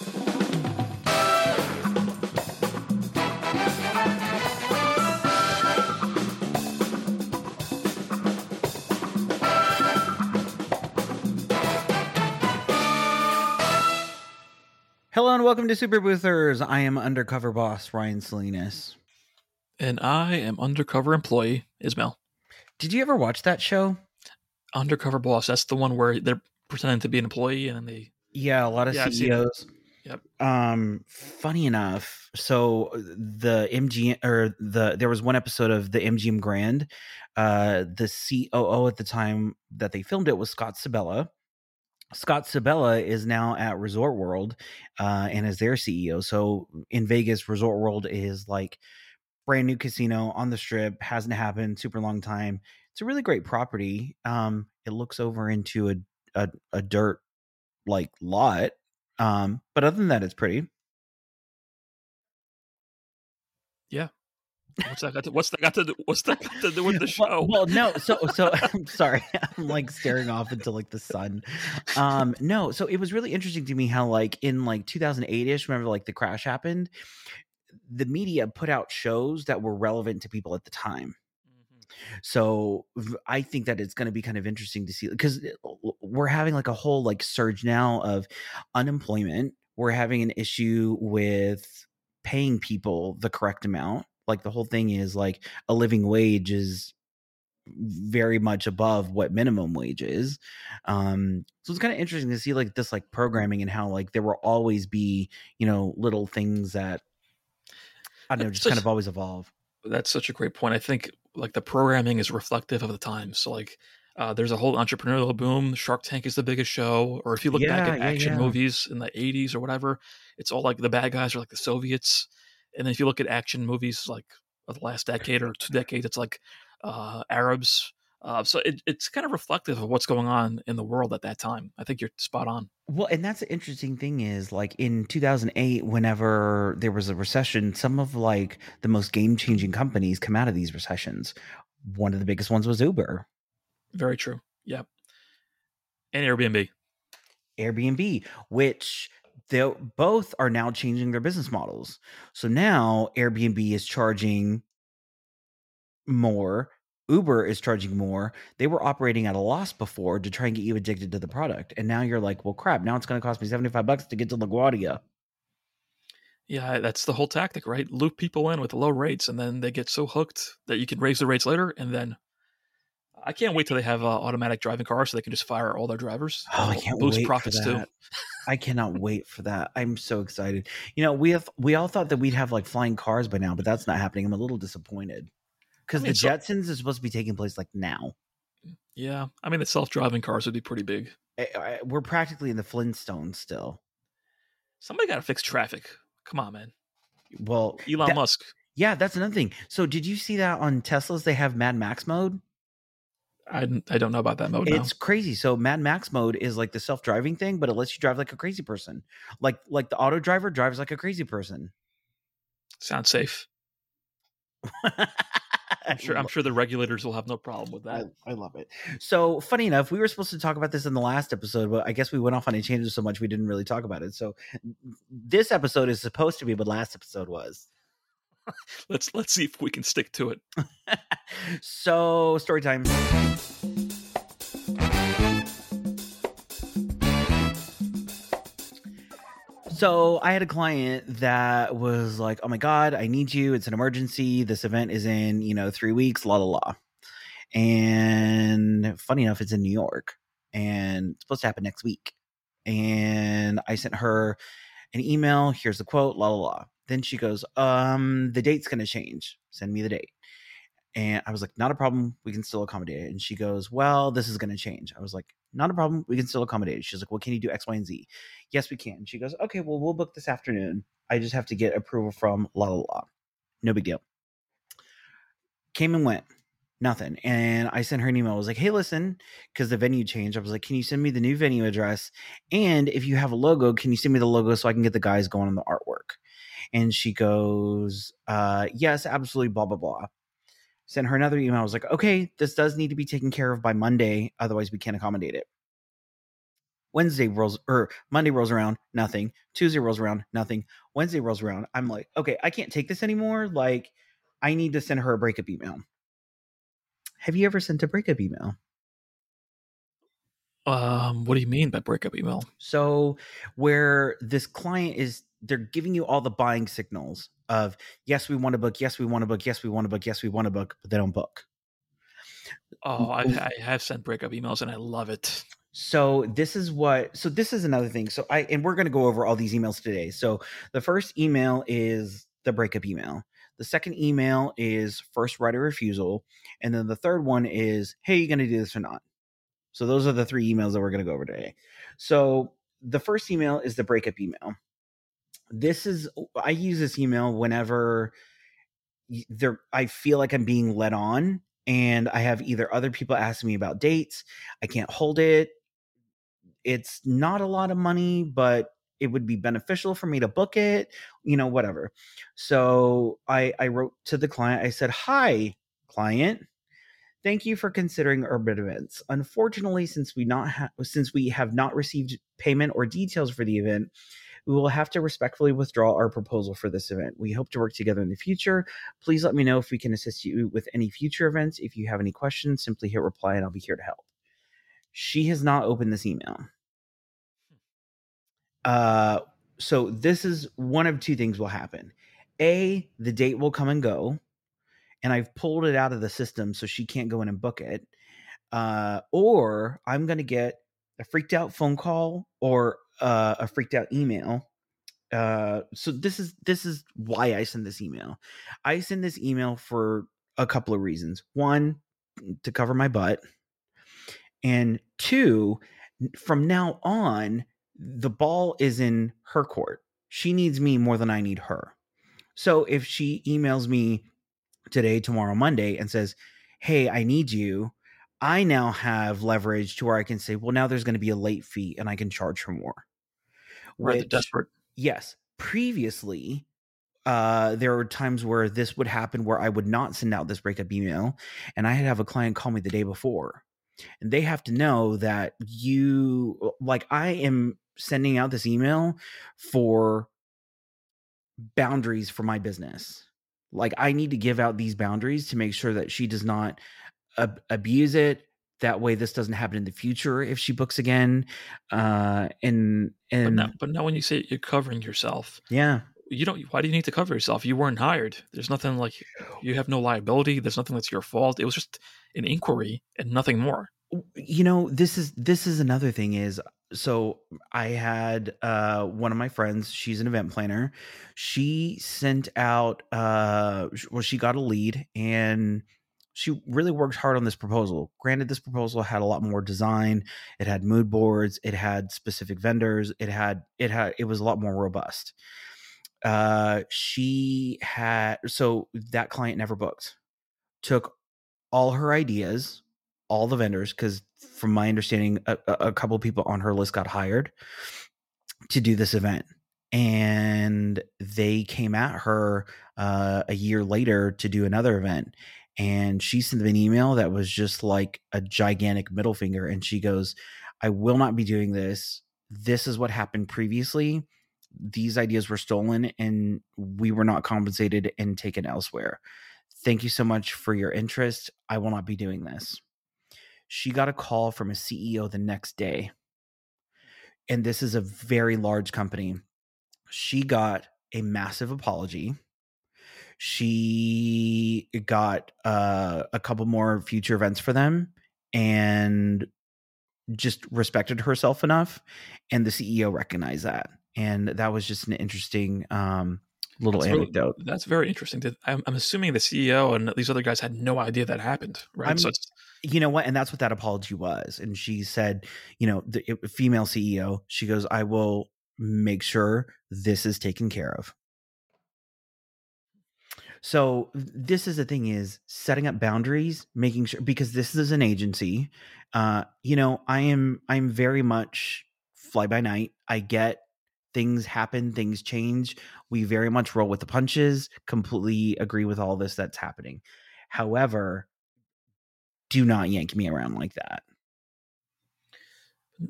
Hello and welcome to Super Boothers. I am undercover boss Ryan Salinas. And I am undercover employee Ismail. Did you ever watch that show? Undercover boss. That's the one where they're pretending to be an employee and then they. Yeah, a lot of Yeah, CEOs. Yep. Um, funny enough, so the MGM or the there was one episode of the MGM Grand. Uh, the COO at the time that they filmed it was Scott Sibella. Scott Sibella is now at Resort World uh, and is their CEO. So in Vegas, Resort World is like brand new casino on the strip, hasn't happened super long time. It's a really great property. Um, it looks over into a a, a dirt like lot. Um, but other than that, it's pretty. Yeah. What's that got to, what's that got to do, what's that got to do with the show? Well, well, no. So, so I'm sorry. I'm like staring off into like the sun. Um, no. So it was really interesting to me how like in like 2008 ish, remember like the crash happened, the media put out shows that were relevant to people at the time. So I think that it's going to be kind of interesting to see because we're having like a whole like surge now of unemployment. We're having an issue with paying people the correct amount. Like the whole thing is like a living wage is very much above what minimum wage is. Um, so it's kind of interesting to see like this like programming and how like there will always be you know little things that I don't know That's just kind of always evolve. That's such a great point. I think like the programming is reflective of the times. So like uh, there's a whole entrepreneurial boom. Shark Tank is the biggest show. Or if you look back at yeah, action yeah. movies in the 80s or whatever, it's all like the bad guys are like the Soviets. And then if you look at action movies like of the last decade or two decades, it's like uh, Arabs. Uh, so it, it's kind of reflective of what's going on in the world at that time. I think you're spot on. Well, and that's the interesting thing is like in 2008, whenever there was a recession, some of like the most game changing companies come out of these recessions. One of the biggest ones was Uber, Very true. Yep. And Airbnb. Airbnb, which they both are now changing their business models. So now Airbnb is charging more. Uber is charging more. They were operating at a loss before to try and get you addicted to the product. And now you're like, well, crap, now it's going to cost me 75 bucks to get to LaGuardia. Yeah, that's the whole tactic, right? Loop people in with low rates, and then they get so hooked that you can raise the rates later. And then I can't wait till they have uh, automatic driving cars so they can just fire all their drivers. Oh, I can't boost wait profits too. I cannot wait for that. I'm so excited. You know, we have we all thought that we'd have like flying cars by now, but that's not happening. I'm a little disappointed because I mean, the so- Jetsons is supposed to be taking place like now. Yeah, I mean the self-driving cars would be pretty big. I- I- we're practically in the Flintstones still. Somebody got to fix traffic. Come on, man. Well, Elon that- Musk. yeah, that's another thing. So, did you see that on Teslas? They have Mad Max mode. I, I don't know about that mode. It's crazy. So, Mad Max mode is like the self driving thing, but it lets you drive like a crazy person. Like like the auto driver drives like a crazy person. Sounds safe. I'm sure. I'm sure the regulators will have no problem with that. I, I love it. So funny enough, we were supposed to talk about this in the last episode, but I guess we went off on a tangent so much we didn't really talk about it. So this episode is supposed to be what last episode was. Let's let's see if we can stick to it. So story time. So I had a client that was like, "Oh my god, I need you. It's an emergency. This event is in, you know, 3 weeks, la la la." And funny enough, it's in New York and it's supposed to happen next week. And I sent her an email, here's the quote, la la la. Then she goes, "Um, the date's to change. Send me the date." And I was like, not a problem. We can still accommodate it. And she goes, well, this is going to change. I was like, not a problem. We can still accommodate it. She's like, well, can you do X, Y, and Z? Yes, we can. She goes, okay, well, we'll book this afternoon. I just have to get approval from la la la. No big deal. Came and went. Nothing. And I sent her an email. I was like, hey, listen, because the venue changed. I was like, can you send me the new venue address? And if you have a logo, can you send me the logo so I can get the guys going on the artwork? And she goes, uh, yes, absolutely, blah, blah, blah sent her another email. I was like, okay, this does need to be taken care of by Monday. Otherwise, we can't accommodate it. Wednesday rolls or Monday rolls around, nothing. Tuesday rolls around, nothing. Wednesday rolls around. I'm like, okay, I can't take this anymore. Like, I need to send her a breakup email. Have you ever sent a breakup email? Um, what do you mean by breakup email? So, where this client is, they're giving you all the buying signals of yes, we want to book, yes, we want to book, yes, we want to book, yes, we want to book, but they don't book. Oh, I, I have sent breakup emails and I love it. So this is what so this is another thing. So I and we're going to go over all these emails today. So the first email is the breakup email. The second email is first of refusal, and then the third one is hey, you going to do this or not? So those are the three emails that we're going to go over today. So the first email is the breakup email. This is I use this email whenever there I feel like I'm being led on and I have either other people asking me about dates, I can't hold it, it's not a lot of money, but it would be beneficial for me to book it, you know, whatever. So I, I wrote to the client, I said, Hi, client. Thank you for considering urban events. Unfortunately, since we not ha- since we have not received payment or details for the event, we will have to respectfully withdraw our proposal for this event. We hope to work together in the future. Please let me know if we can assist you with any future events. If you have any questions, simply hit reply and I'll be here to help. She has not opened this email. Uh, so this is one of two things will happen. A, the date will come and go, and I've pulled it out of the system so she can't go in and book it. Uh, or I'm going to get a freaked out phone call or uh, a freaked out email. Uh, so this is this is why I send this email. I send this email for a couple of reasons. One, to cover my butt, and two, from now on, the ball is in her court. She needs me more than I need her. So if she emails me today, tomorrow, Monday, and says, Hey, I need you, I now have leverage to where I can say, Well, now there's going to be a late fee and I can charge her more. Which, desperate. Yes. Previously, uh, there were times where this would happen where I would not send out this breakup email, and I had have a client call me the day before, and they have to know that you like I am sending out this email for boundaries for my business. Like I need to give out these boundaries to make sure that she does not ab- abuse it. That way, this doesn't happen in the future if she books again. Uh, and and but now, but now when you say you're covering yourself, yeah, you don't. Why do you need to cover yourself? You weren't hired. There's nothing like you have no liability. There's nothing that's your fault. It was just an inquiry and nothing more. You know, this is this is another thing is so I had uh, one of my friends, she's an event planner. She sent out uh, well, she got a lead and she really worked hard on this proposal. Granted, this proposal had a lot more design. It had mood boards, it had specific vendors, it had it had it was a lot more robust. Uh she had so that client never booked. Took all her ideas, all the vendors because from my understanding a, a couple people on her list got hired to do this event and they came at her uh, a year later to do another event and she sent them an email that was just like a gigantic middle finger and she goes i will not be doing this this is what happened previously these ideas were stolen and we were not compensated and taken elsewhere thank you so much for your interest i will not be doing this she got a call from a CEO the next day. And this is a very large company. She got a massive apology. She got uh, a couple more future events for them and just respected herself enough. And the CEO recognized that. And that was just an interesting um, little that's anecdote. Really, that's very interesting. I'm, I'm, assuming the CEO and these other guys had no idea that happened, right? I'm, so you know what and that's what that apology was and she said you know the female ceo she goes i will make sure this is taken care of so this is the thing is setting up boundaries making sure because this is an agency uh you know i am i'm very much fly by night i get things happen things change we very much roll with the punches completely agree with all this that's happening however do not yank me around like that.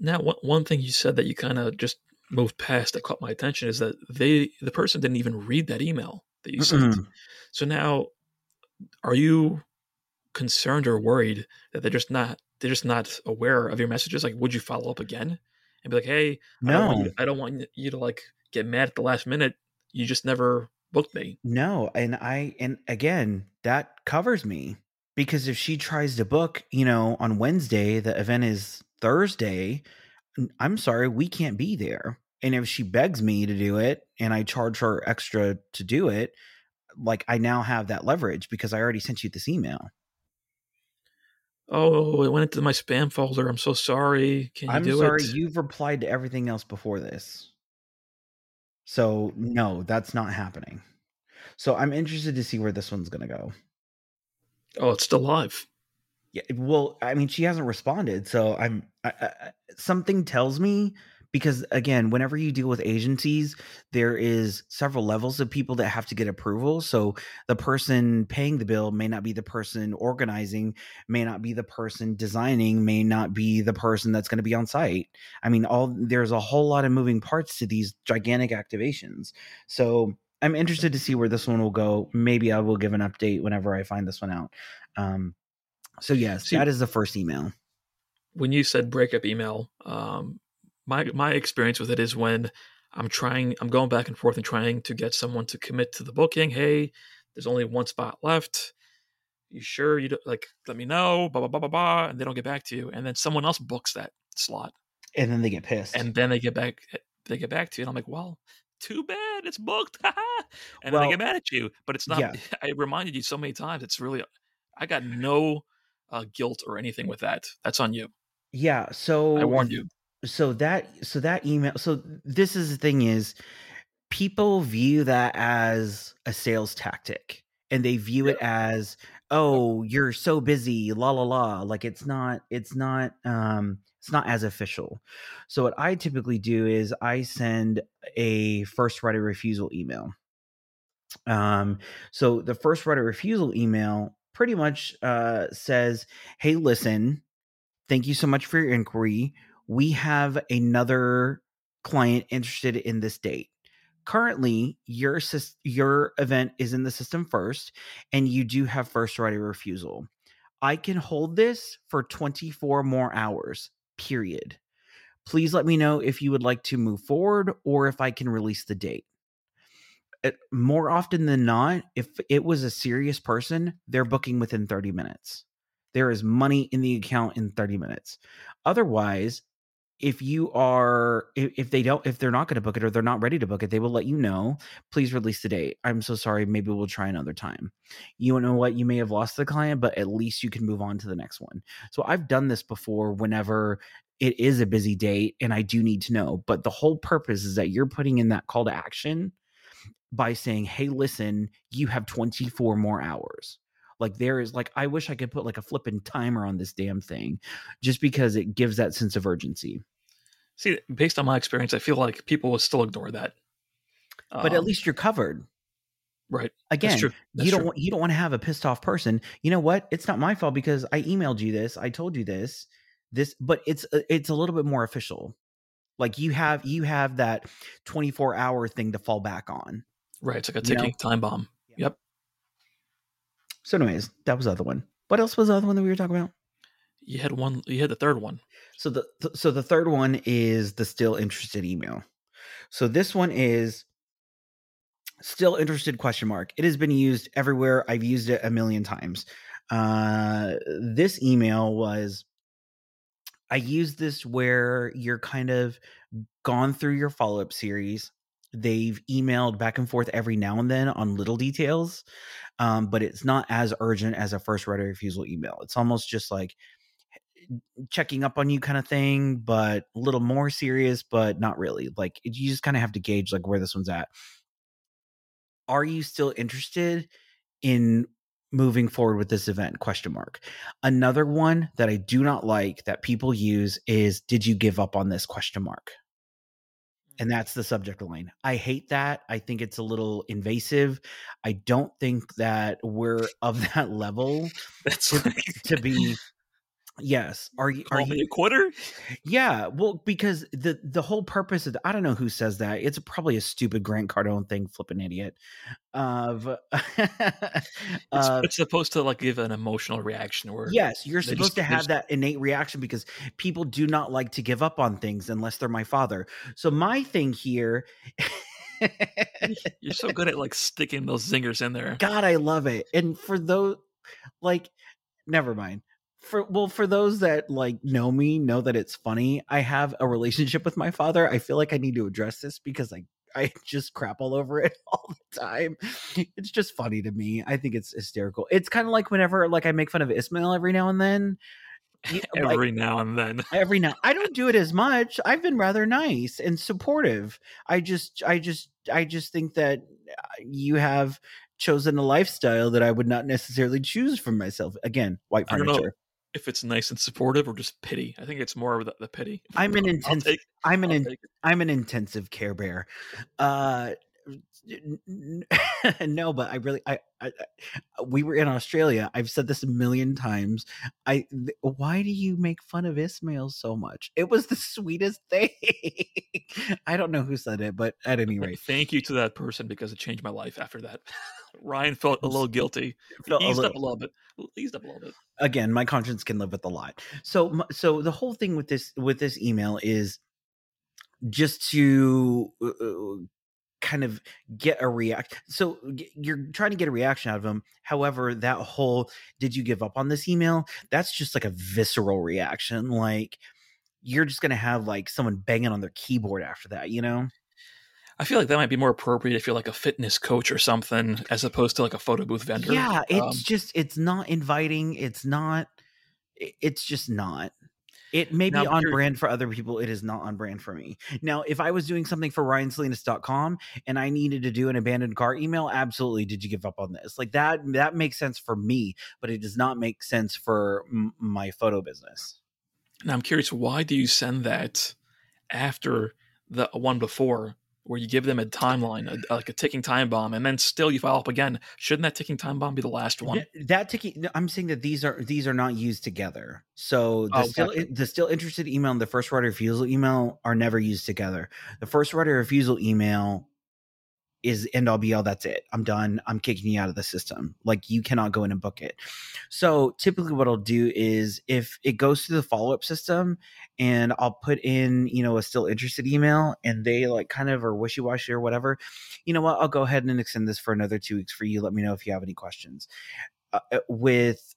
Now, one, thing you said that you kind of just moved past that caught my attention is that they the person didn't even read that email that you sent. Mm-mm. So now, are you concerned or worried that they're just not they're just not aware of your messages? Like, would you follow up again and be like, "Hey, I don't want No, you, I don't want you to like get mad at the last minute. You just never booked me." no, and I and again that covers me because if she tries to book, you know, on Wednesday, the event is Thursday. I'm sorry, we can't be there. And if she begs me to do it and I charge her extra to do it, like I now have that leverage because I already sent you this email. Oh, it went into my spam folder. I'm so sorry. Can you I'm do sorry, it? you've replied to everything else before this. So, no, that's not happening. So, I'm interested to see where this one's going to go. Oh, it's still live. Yeah, well, I mean, she hasn't responded, so I'm I, I- something tells me because again, whenever you deal with agencies, there is several levels of people that have to get approval. So the person paying the bill may not be the person organizing, may not be the person designing, may not be the person that's going to be on site. I mean, all there's a whole lot of moving parts to these gigantic activations. So I'm interested to see where this one will go. Maybe I will give an update whenever I find this one out. Um, so yes, See- that is the first email. when you said breakup email, um, my my experience with it is when I'm trying, I'm going back and forth and trying to get someone to commit to the booking. Hey, there's only one spot left. You sure you don't, like? Let me know. Blah blah blah blah blah, and they don't get back to you, and then someone else books that slot, And then they get pissed. and then they get back. They get back to you, and I'm like, well, too bad, it's booked. and then Well, they get mad at you, but it's not. yeah. I reminded you so many times. It's really, I got no uh, guilt or anything with that. That's on you. yeah. So I warned you. So that so that email so this is the thing is people view that as a sales tactic and they view it as oh you're so busy la la la like it's not it's not um it's not as official. So what i typically do is i send a first right of refusal email. Um so the first right of refusal email pretty much uh says hey listen thank you so much for your inquiry. We have another client interested in this date. Currently, your your event is in the system first, and you do have first right of refusal. I can hold this for 24 more hours, period. Please let me know if you would like to move forward or if I can release the date. It- more often than not, if it was a serious person, they're booking within 30 minutes there is money in the account in 30 minutes otherwise if you are if, if they don't if they're not going to book it or they're not ready to book it they will let you know please release the date. I'm so sorry. Maybe we'll try another time. You don't know what? You may have lost the client but at least you can move on to the next one. So i've done this before whenever it is a busy date and i do need to know but the whole purpose is that you're putting in that call to action by saying hey listen you have 24 more hours like there is like I wish I could put like a flipping timer on this damn thing just because it gives that sense of urgency. See, based on my experience, I feel like people will still ignore that. But at Um, least you're covered. right. Again, That's true. That's you don't true. want you don't want to have a pissed off person. You know what? It's not my fault because I emailed you this. I told you this. This but it's it's a little bit more official. Like you have you have that 24 hour thing to fall back on. Right. It's like a you know? ticking time bomb. Yep. So anyways, that was the other one. What else was the other one that we were talking about? You had one. You had the third one. So the th- so the third one is the still interested email. So this one is still interested question mark. It has been used everywhere. I've used it a million times. Uh this email was I use this where you're kind of gone through your follow-up series. They've emailed back and forth every now and then on little details. Um, but it's not as urgent as a first right of refusal email. It's almost just like checking up on you kind of thing, but a little more serious, but not really. Like you just kind of have to gauge like where this one's at. Are you still interested in moving forward with this event? Question mark. Another one that I do not like that people use is did you give up on this question mark? And that's the subject line. I hate that. I think it's a little invasive. I don't think that we're of that level That's to, like, to be Yes. Are you are Call me you a quitter? Yeah, well, because the the whole purpose of I don't know who says that. It's probably a stupid Grant Cardone thing, flipping idiot. Of It's uh it's supposed to like give an emotional reaction where yes, you're supposed just to have just that innate reaction because people do not like to give up on things unless they're my father. So my thing here you're so good at like sticking those zingers in there. God, I love it. And for those like never mind. For well, for those that like know me, know that it's funny. I have a relationship with my father. I feel like I need to address this because I I just crap all over it all the time. It's just funny to me. I think it's hysterical. It's kind of like whenever like I make fun of Ismail every now and then. He- like, Every now and then. every now I don't do it as much. I've been rather nice and supportive. I just I just I just think that uh, you have chosen a lifestyle that I would not necessarily choose for myself. Again, white I don't know. furniture. If it's nice and supportive or just pity. I think it's more of the, the pity. I'm an intense take I'm an in. I'm an intensive care bear. Uh no, but I really I, I I- we were in Australia. I've said this a million times. I th- why do you make fun of Ismail so much? It was the sweetest thing. I don't know who said it, but at any rate, Thank you to that person because it changed my life after that. Ryan felt a little guilty. felt a little- up a little bit. Eased up a little bit. again my conscience can live with a lot so so the whole thing with this with this email is just to uh, uh, kind of get a react so you're trying to get a reaction out of them however that whole did you give up on this email that's just like a visceral reaction like you're just gonna have like someone banging on their keyboard after that you know I feel like that might be more appropriate if you're like a fitness coach or something, as opposed to like a photo booth vendor. yeah it's Um, just it's not inviting it's not it's just not it may Now, be on brand for other people it is not on brand for me. Now if i was doing something for ryansalinas.com and i needed to do an abandoned cart email absolutely did you give up on this? Like that that makes sense for me but it does not make sense for m- my photo business. Now I'm curious, why do you send that after the one before, where you give them a timeline, a, like a ticking time bomb, and then still you follow up again? Shouldn't that ticking time bomb be the last one? Th- that ticking, i'm saying that these are these are not used together so the Oh, still the still interested email and the first writer refusal email are never used together the first writer refusal email is end all be all that's it. I'm done. I'm kicking you out of the system. Like you cannot go in and book it. So typically what i'll do is if it goes through the follow-up system and i'll put in you know a still interested email and they like kind of are wishy-washy or whatever you know what? I'll go ahead and extend this for another two weeks for you. Let me know if you have any questions. Uh, uh, with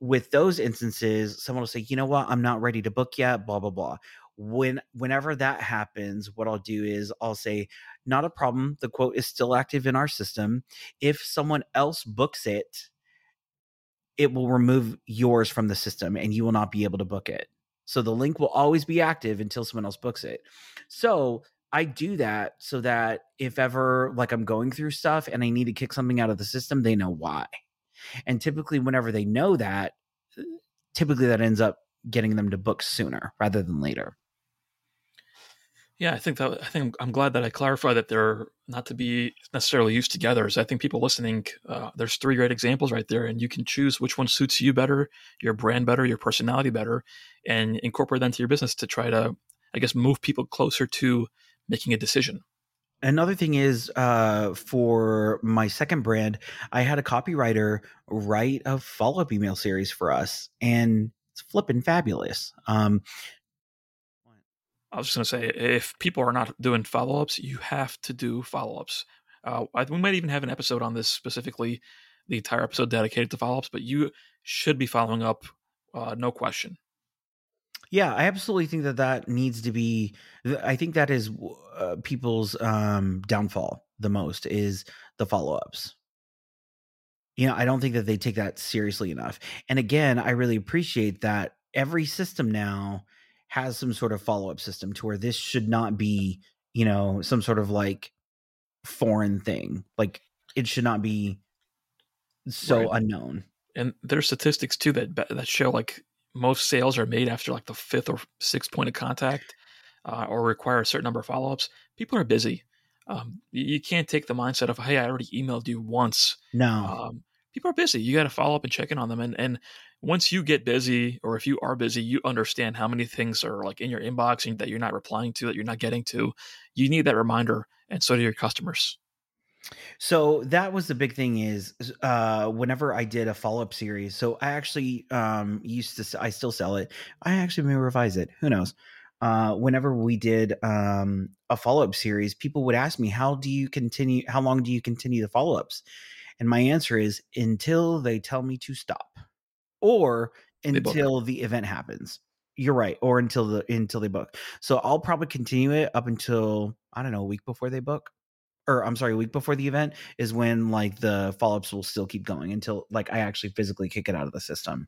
with those instances someone will say you know what? I'm not ready to book yet blah blah blah when whenever that happens what i'll do is i'll say not a problem the quote is still active in our system. If someone else books it it will remove yours from the system and you will not be able to book it. So the link will always be active until someone else books it. So i do that so that if ever like i'm going through stuff and i need to kick something out of the system they know why. And typically, whenever they know that, typically that ends up getting them to book sooner rather than later. Yeah, I think that I think I'm glad that I clarified that they're not to be necessarily used together. So I think people listening, uh, there's three great examples right there, and you can choose which one suits you better, your brand better, your personality better, and incorporate that into your business to try to, I guess, move people closer to making a decision. Another thing is uh, for my second brand, I had a copywriter write a follow up email series for us, and it's flipping fabulous. Um, I was just going to say, if people are not doing follow ups, you have to do follow ups. Uh, we might even have an episode on this specifically, the entire episode dedicated to follow ups, but you should be following up, uh, no question. Yeah, I absolutely think that that needs to be. I think that is uh, people's um, downfall the most is the follow ups. You know, I don't think that they take that seriously enough. And again, I really appreciate that every system now has some sort of follow up system to where this should not be, you know, some sort of like foreign thing. Like it should not be so Right. unknown. And there's statistics too that that show like most sales are made after like the fifth or sixth point of contact, uh, or require a certain number of follow ups. People are busy. Um, you you can't take the mindset of hey, I already emailed you once. No. Um, people are busy. You got to follow up and check in on them. And and once you get busy, or if you are busy, you understand how many things are like in your inbox and that you're not replying to, that you're not getting to. You need that reminder, and so do your customers. So that was the big thing is uh whenever I did a follow-up series. So I actually um used to I still sell it. I actually may revise it. Who knows? Uh whenever we did um a follow-up series, people would ask me, "How do you continue how long do you continue the follow-ups?" And my answer is until they tell me to stop or until the event happens. You're right, or until the until they book. So I'll probably continue it up until I don't know, a week before they book or I'm sorry, a week before the event is when like the follow ups will still keep going until like I actually physically kick it out of the system.